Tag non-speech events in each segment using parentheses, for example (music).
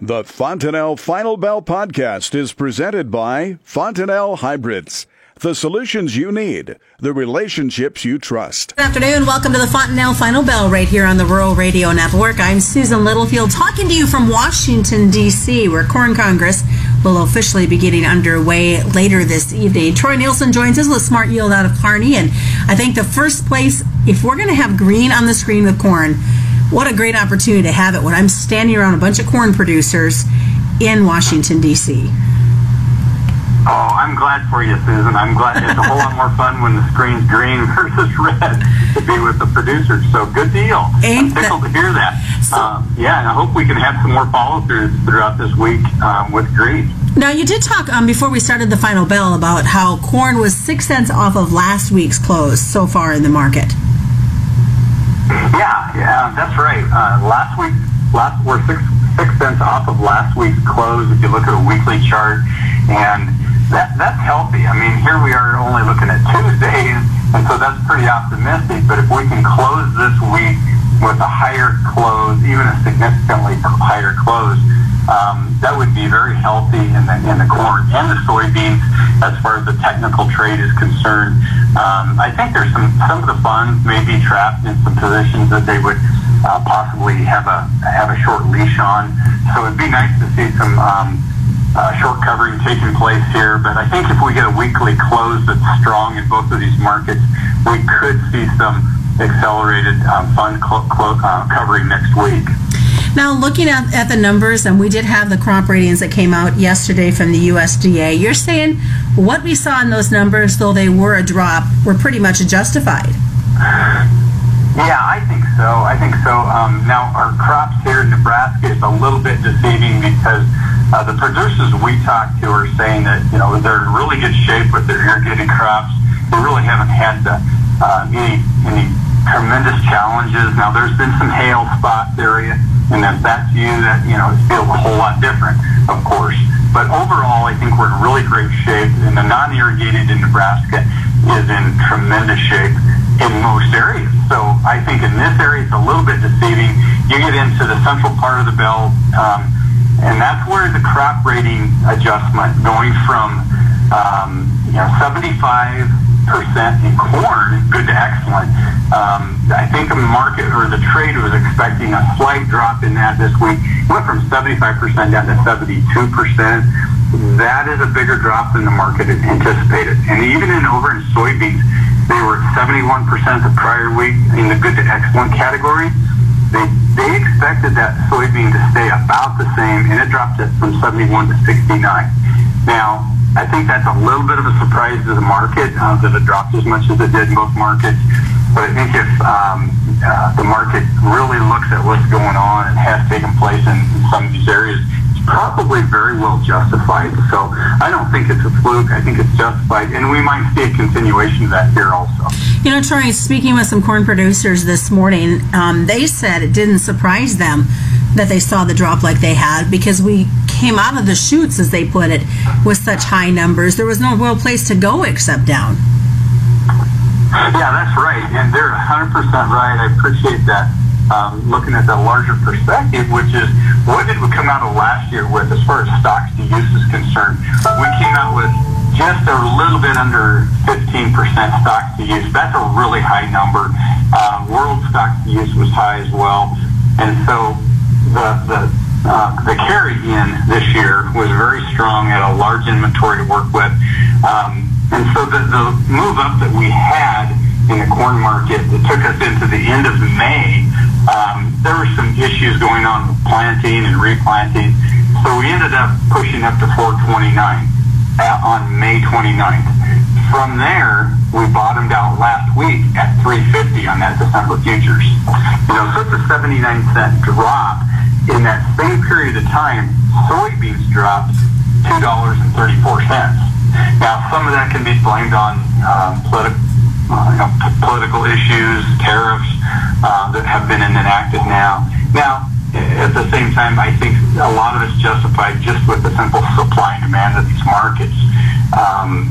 The Fontanelle Final Bell podcast is presented by Fontanelle Hybrids. The solutions you need, the relationships you trust. Good afternoon. Welcome to the Fontanelle Final Bell right here on the Rural Radio Network. I'm Susan Littlefield talking to you from Washington, D.C., where Corn Congress will officially be getting underway later this evening. Troy Nielsen joins us with Smart Yield out of Kearney. And I think the first place, if we're going to have green on the screen with corn, what a great opportunity to have it when I'm standing around a bunch of corn producers in Washington, D.C. Oh, I'm glad for you, Susan. I'm glad it's a whole lot more fun when the screen's green (laughs) versus red to be with the producers. So good deal. Ain't I'm tickled that- to hear that. So- um, yeah, and I hope we can have some more follow-throughs throughout this week um, with green. Now, you did talk um, before we started the final bell about how corn was six cents off of last week's close so far in the market. Yeah, yeah, that's right. Uh, last week, last we're six six cents off of last week's close. If you look at a weekly chart, and that that's healthy. I mean, here we are only looking at Tuesdays, and so that's pretty optimistic. But if we can close this week with a higher close, even a significantly higher close, um, that would be very healthy in the in the corn and the soybeans as far as the technical trade is concerned. Um, I think there's some some of the funds may be trapped in some positions that they would uh, possibly have a have a short leash on. So it'd be nice to see some um, uh, short covering taking place here. But I think if we get a weekly close that's strong in both of these markets, we could see some accelerated um, fund clo- clo- uh, covering next week. Now, looking at, at the numbers, and we did have the crop ratings that came out yesterday from the USDA, you're saying what we saw in those numbers, though they were a drop, were pretty much justified. Yeah, I think so. I think so. Um, now, our crops here in Nebraska is a little bit deceiving because uh, the producers we talk to are saying that you know they're in really good shape with their irrigated crops. They really haven't had the, uh, any any tremendous challenges. Now, there's been some hail spots area, and if that's you, that you know it feels a whole lot different, of course. But overall, I think we're in really great shape, and the non-irrigated in Nebraska is in tremendous shape in most areas. So I think in this area it's a little bit deceiving. You get into the central part of the belt, um, and that's where the crop rating adjustment going from um, you know 75 percent in corn, good to excellent. Um, I think the market or the trade was expecting a slight drop in that this week. It went from 75 percent down to 72 percent. That is a bigger drop than the market had anticipated. And even in over in soybeans, they were 71 percent the prior week in the good to excellent category. They they expected that soybean to stay about the same, and it dropped it from 71 to 69. Now, I think that's a little bit of a surprise to the market uh, that it dropped as much as it did in both markets. But I think if um, uh, the market really looks at what's going on and has taken place in, in some of these areas, probably very well justified. So I don't think it's a fluke. I think it's justified, and we might see a continuation of that here also. You know, Troy, speaking with some corn producers this morning, um, they said it didn't surprise them that they saw the drop like they had because we came out of the chutes, as they put it, with such high numbers. There was no real place to go except down. Yeah, that's right, and they're 100% right. I appreciate that. Um, looking at the larger perspective, which is what did we come out of last year with as far as stocks to use is concerned? We came out with just a little bit under 15% stocks to use. That's a really high number. Uh, world stocks to use was high as well, and so the the uh, the carry in this year was very strong at a large inventory to work with. Um, and so the, the move up that we had in the corn market that took us into the end of May, um, there were some issues going on with planting and replanting. So we ended up pushing up to 429 at, on May 29th. From there, we bottomed out last week at 350 on that December futures. You know, so it's a 79 cent drop. In that same period of time, soybeans dropped $2.34. Now, some of that can be blamed on um, politi- uh, you know, political issues, tariffs uh, that have been enacted now. Now, at the same time, I think a lot of it's justified just with the simple supply and demand of these markets. Um,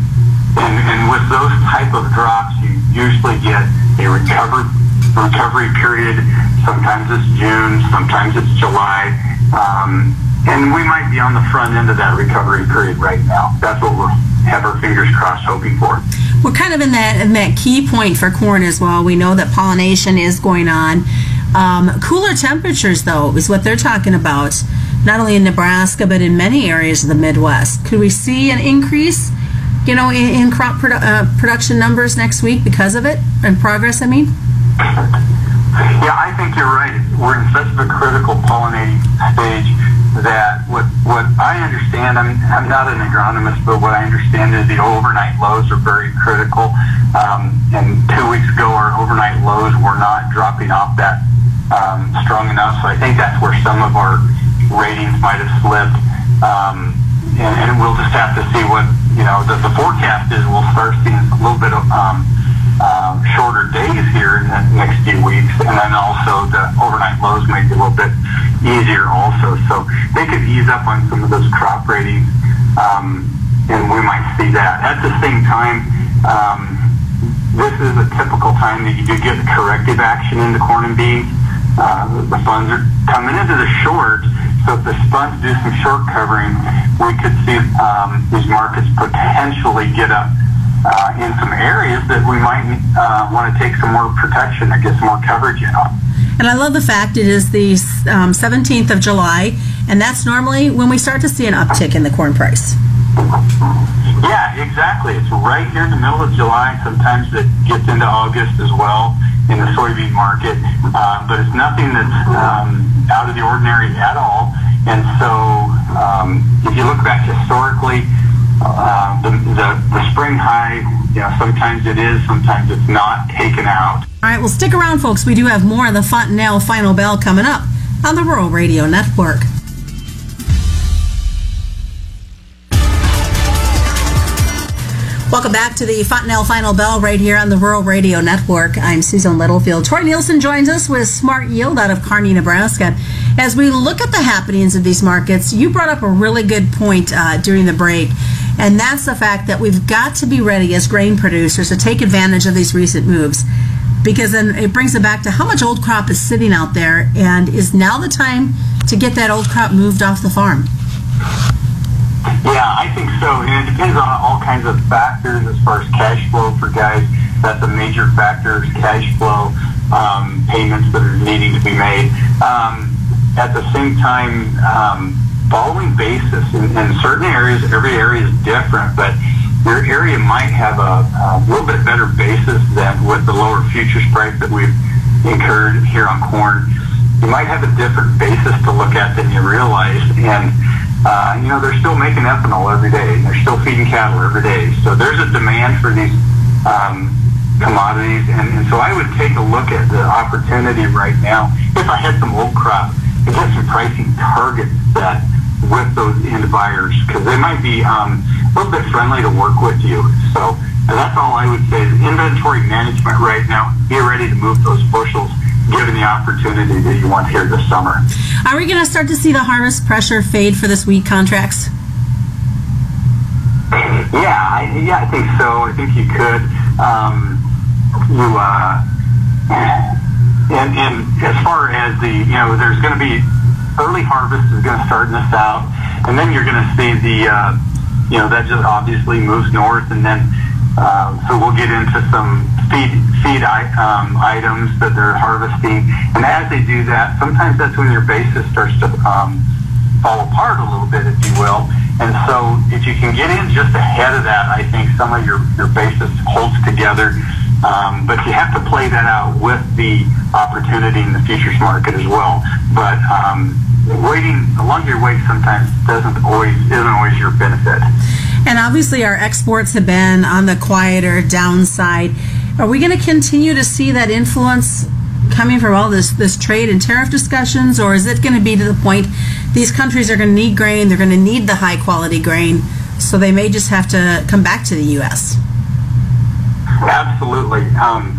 and, and with those type of drops, you usually get a recovery recovery period. Sometimes it's June, sometimes it's July. Um, and we might be on the front end of that recovery period right now. That's what we'll have our fingers crossed hoping for. We're kind of in that in that key point for corn as well. We know that pollination is going on. Um, cooler temperatures, though, is what they're talking about, not only in Nebraska but in many areas of the Midwest. Could we see an increase, you know, in, in crop produ- uh, production numbers next week because of it and progress? I mean. Yeah, I think you're right. We're in such a critical pollinating stage that what what I understand, I'm I'm not an agronomist, but what I understand is the overnight lows are very critical. Um, and two weeks ago, our overnight lows were not dropping off that um, strong enough. So I think that's where some of our ratings might have slipped. Um, and, and we'll just have to see what you know. The, the forecast is we'll start seeing a little bit of um, um, shorter days here in the next few weeks, and then also the overnight lows may be a little bit easier also. So they could ease up on some of those crop ratings, um, and we might see that. At the same time, um, this is a typical time that you do get corrective action in the corn and beans. Uh, the funds are coming into the short, so if the funds do some short covering, we could see um, these markets potentially get up uh, in some areas that we might uh, want to take some more protection or get some more coverage in on. And I love the fact it is the um, 17th of July, and that's normally when we start to see an uptick in the corn price. Yeah, exactly. It's right here in the middle of July. Sometimes it gets into August as well in the soybean market, uh, but it's nothing that's um, out of the ordinary at all. And so, um, if you look back historically, uh, the, the, the spring high, you know, sometimes it is, sometimes it's not taken out. All right, well, stick around, folks. We do have more of the Fontanelle Final Bell coming up on the Rural Radio Network. Welcome back to the Fontanelle Final Bell right here on the Rural Radio Network. I'm Susan Littlefield. Troy Nielsen joins us with Smart Yield out of Kearney, Nebraska. As we look at the happenings of these markets, you brought up a really good point uh, during the break, and that's the fact that we've got to be ready as grain producers to take advantage of these recent moves. Because then it brings it back to how much old crop is sitting out there, and is now the time to get that old crop moved off the farm? Yeah, I think so. And it depends on all kinds of factors as far as cash flow for guys. That's a major factor, cash flow, um, payments that are needing to be made. Um, at the same time, um, following basis in, in certain areas, every area is different, but your area might have a, a little bit better basis than with the lower futures price that we've incurred here on corn. You might have a different basis to look at than you realize. And uh, you know, they're still making ethanol every day. And they're still feeding cattle every day. So there's a demand for these um, commodities. And, and so I would take a look at the opportunity right now. If I had some old crop, to get some pricing targets set with those end buyers because they might be um, a little bit friendly to work with you. So that's all I would say is inventory management right now. Be ready to move those bushels given the opportunity that you want here this summer. Are we going to start to see the harvest pressure fade for this wheat contracts? Yeah, I, yeah, I think so. I think you could. Um, you, uh, and, and as far as the, you know, there's going to be early harvest is going to start in the south, and then you're going to see the, uh, you know, that just obviously moves north, and then uh, so we'll get into some feed feed um, items that they're harvesting, and as they do that, sometimes that's when your basis starts to um, fall apart a little bit, if you will. And so, if you can get in just ahead of that, I think some of your your basis holds together. Um, but you have to play that out with the opportunity in the futures market as well. But um, waiting, the longer wait, sometimes doesn't always isn't always your benefit. And obviously, our exports have been on the quieter downside. Are we going to continue to see that influence coming from all this this trade and tariff discussions, or is it going to be to the point these countries are going to need grain, they're going to need the high quality grain, so they may just have to come back to the U.S. Absolutely. Um,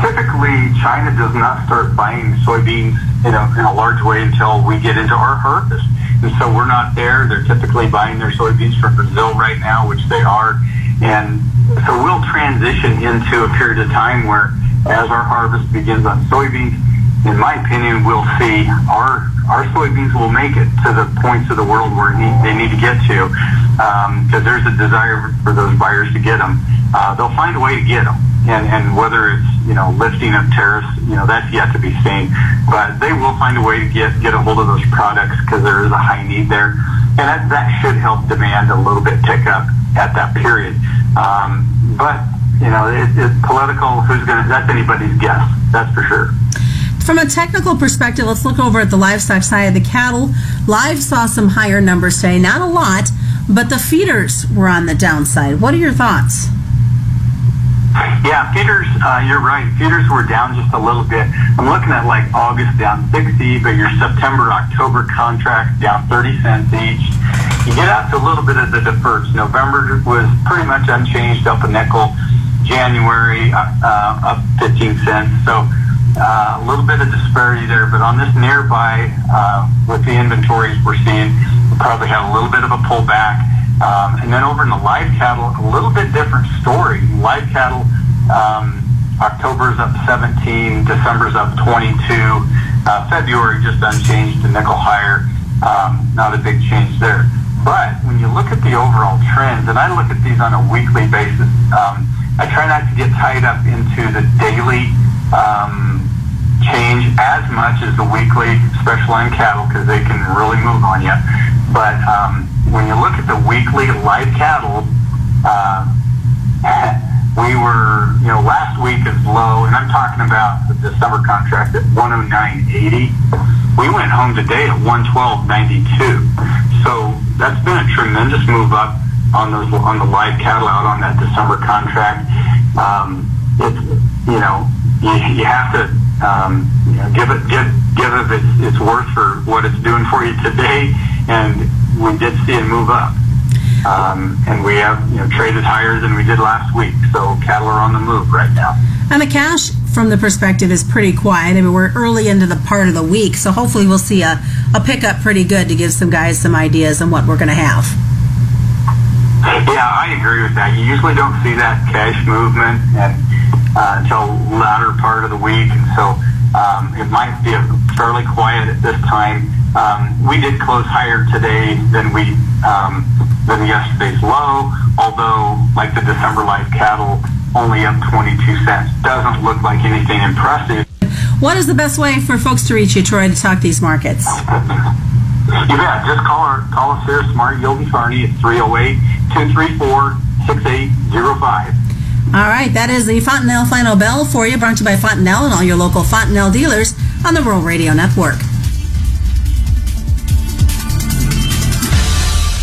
typically, China does not start buying soybeans in a, in a large way until we get into our harvest. And so we're not there. They're typically buying their soybeans from Brazil right now, which they are. And so we'll transition into a period of time where as our harvest begins on soybeans, in my opinion, we'll see our our soybeans will make it to the points of the world where need, they need to get to, because um, there's a desire for those buyers to get them. Uh, they'll find a way to get them, and and whether it's you know lifting of tariffs, you know that's yet to be seen. But they will find a way to get get a hold of those products because there is a high need there, and that that should help demand a little bit tick up at that period. Um, but you know, it, it's political. Who's going to? That's anybody's guess. That's for sure. From a technical perspective, let's look over at the livestock side of the cattle. Live saw some higher numbers today, not a lot, but the feeders were on the downside. What are your thoughts? Yeah, feeders, uh, you're right. Feeders were down just a little bit. I'm looking at like August down 60, but your September, October contract down 30 cents each. You get out to a little bit of the deferreds. November was pretty much unchanged, up a nickel. January, uh, uh up 15 cents. So uh, a little bit of disparity there, but on this nearby, uh, with the inventories we're seeing, we probably have a little bit of a pullback. Um, and then over in the live cattle, a little bit different story. Live cattle, um, October's up 17, December's up 22, uh, February just unchanged, a nickel higher. Um, not a big change there. But when you look at the overall trends, and I look at these on a weekly basis, um, I try not to get tied up into the daily um, change as much as the weekly special line cattle because they can really move on you. But um, when you look at the weekly live cattle, uh, (laughs) we were, you know, last week is low, and I'm talking about the December contract at 109.80. We went home today at 112.92. So that's been a tremendous move up on those on the live cattle out on that December contract. Um, it's you know you, you have to um, you know, give it give give it its, its worth for what it's doing for you today, and we did see it move up. Um, and we have you know traded higher than we did last week, so cattle are on the move right now. And the cash, from the perspective, is pretty quiet. I mean, we're early into the part of the week, so hopefully we'll see a, a pickup pretty good to give some guys some ideas on what we're going to have. Yeah, I agree with that. You usually don't see that cash movement, and uh, until latter part of the week. And so um, it might be fairly quiet at this time. Um, we did close higher today than we um, than yesterday's low, although like the December live cattle only up 22 cents. Doesn't look like anything impressive. What is the best way for folks to reach you, Troy, to talk these markets? (laughs) You bet. Just call our call us here, Smart Yield and Kearney at 308 234 6805. All right, that is the Fontanelle Final Bell for you, brought to you by Fontanelle and all your local Fontanelle dealers on the Rural Radio Network.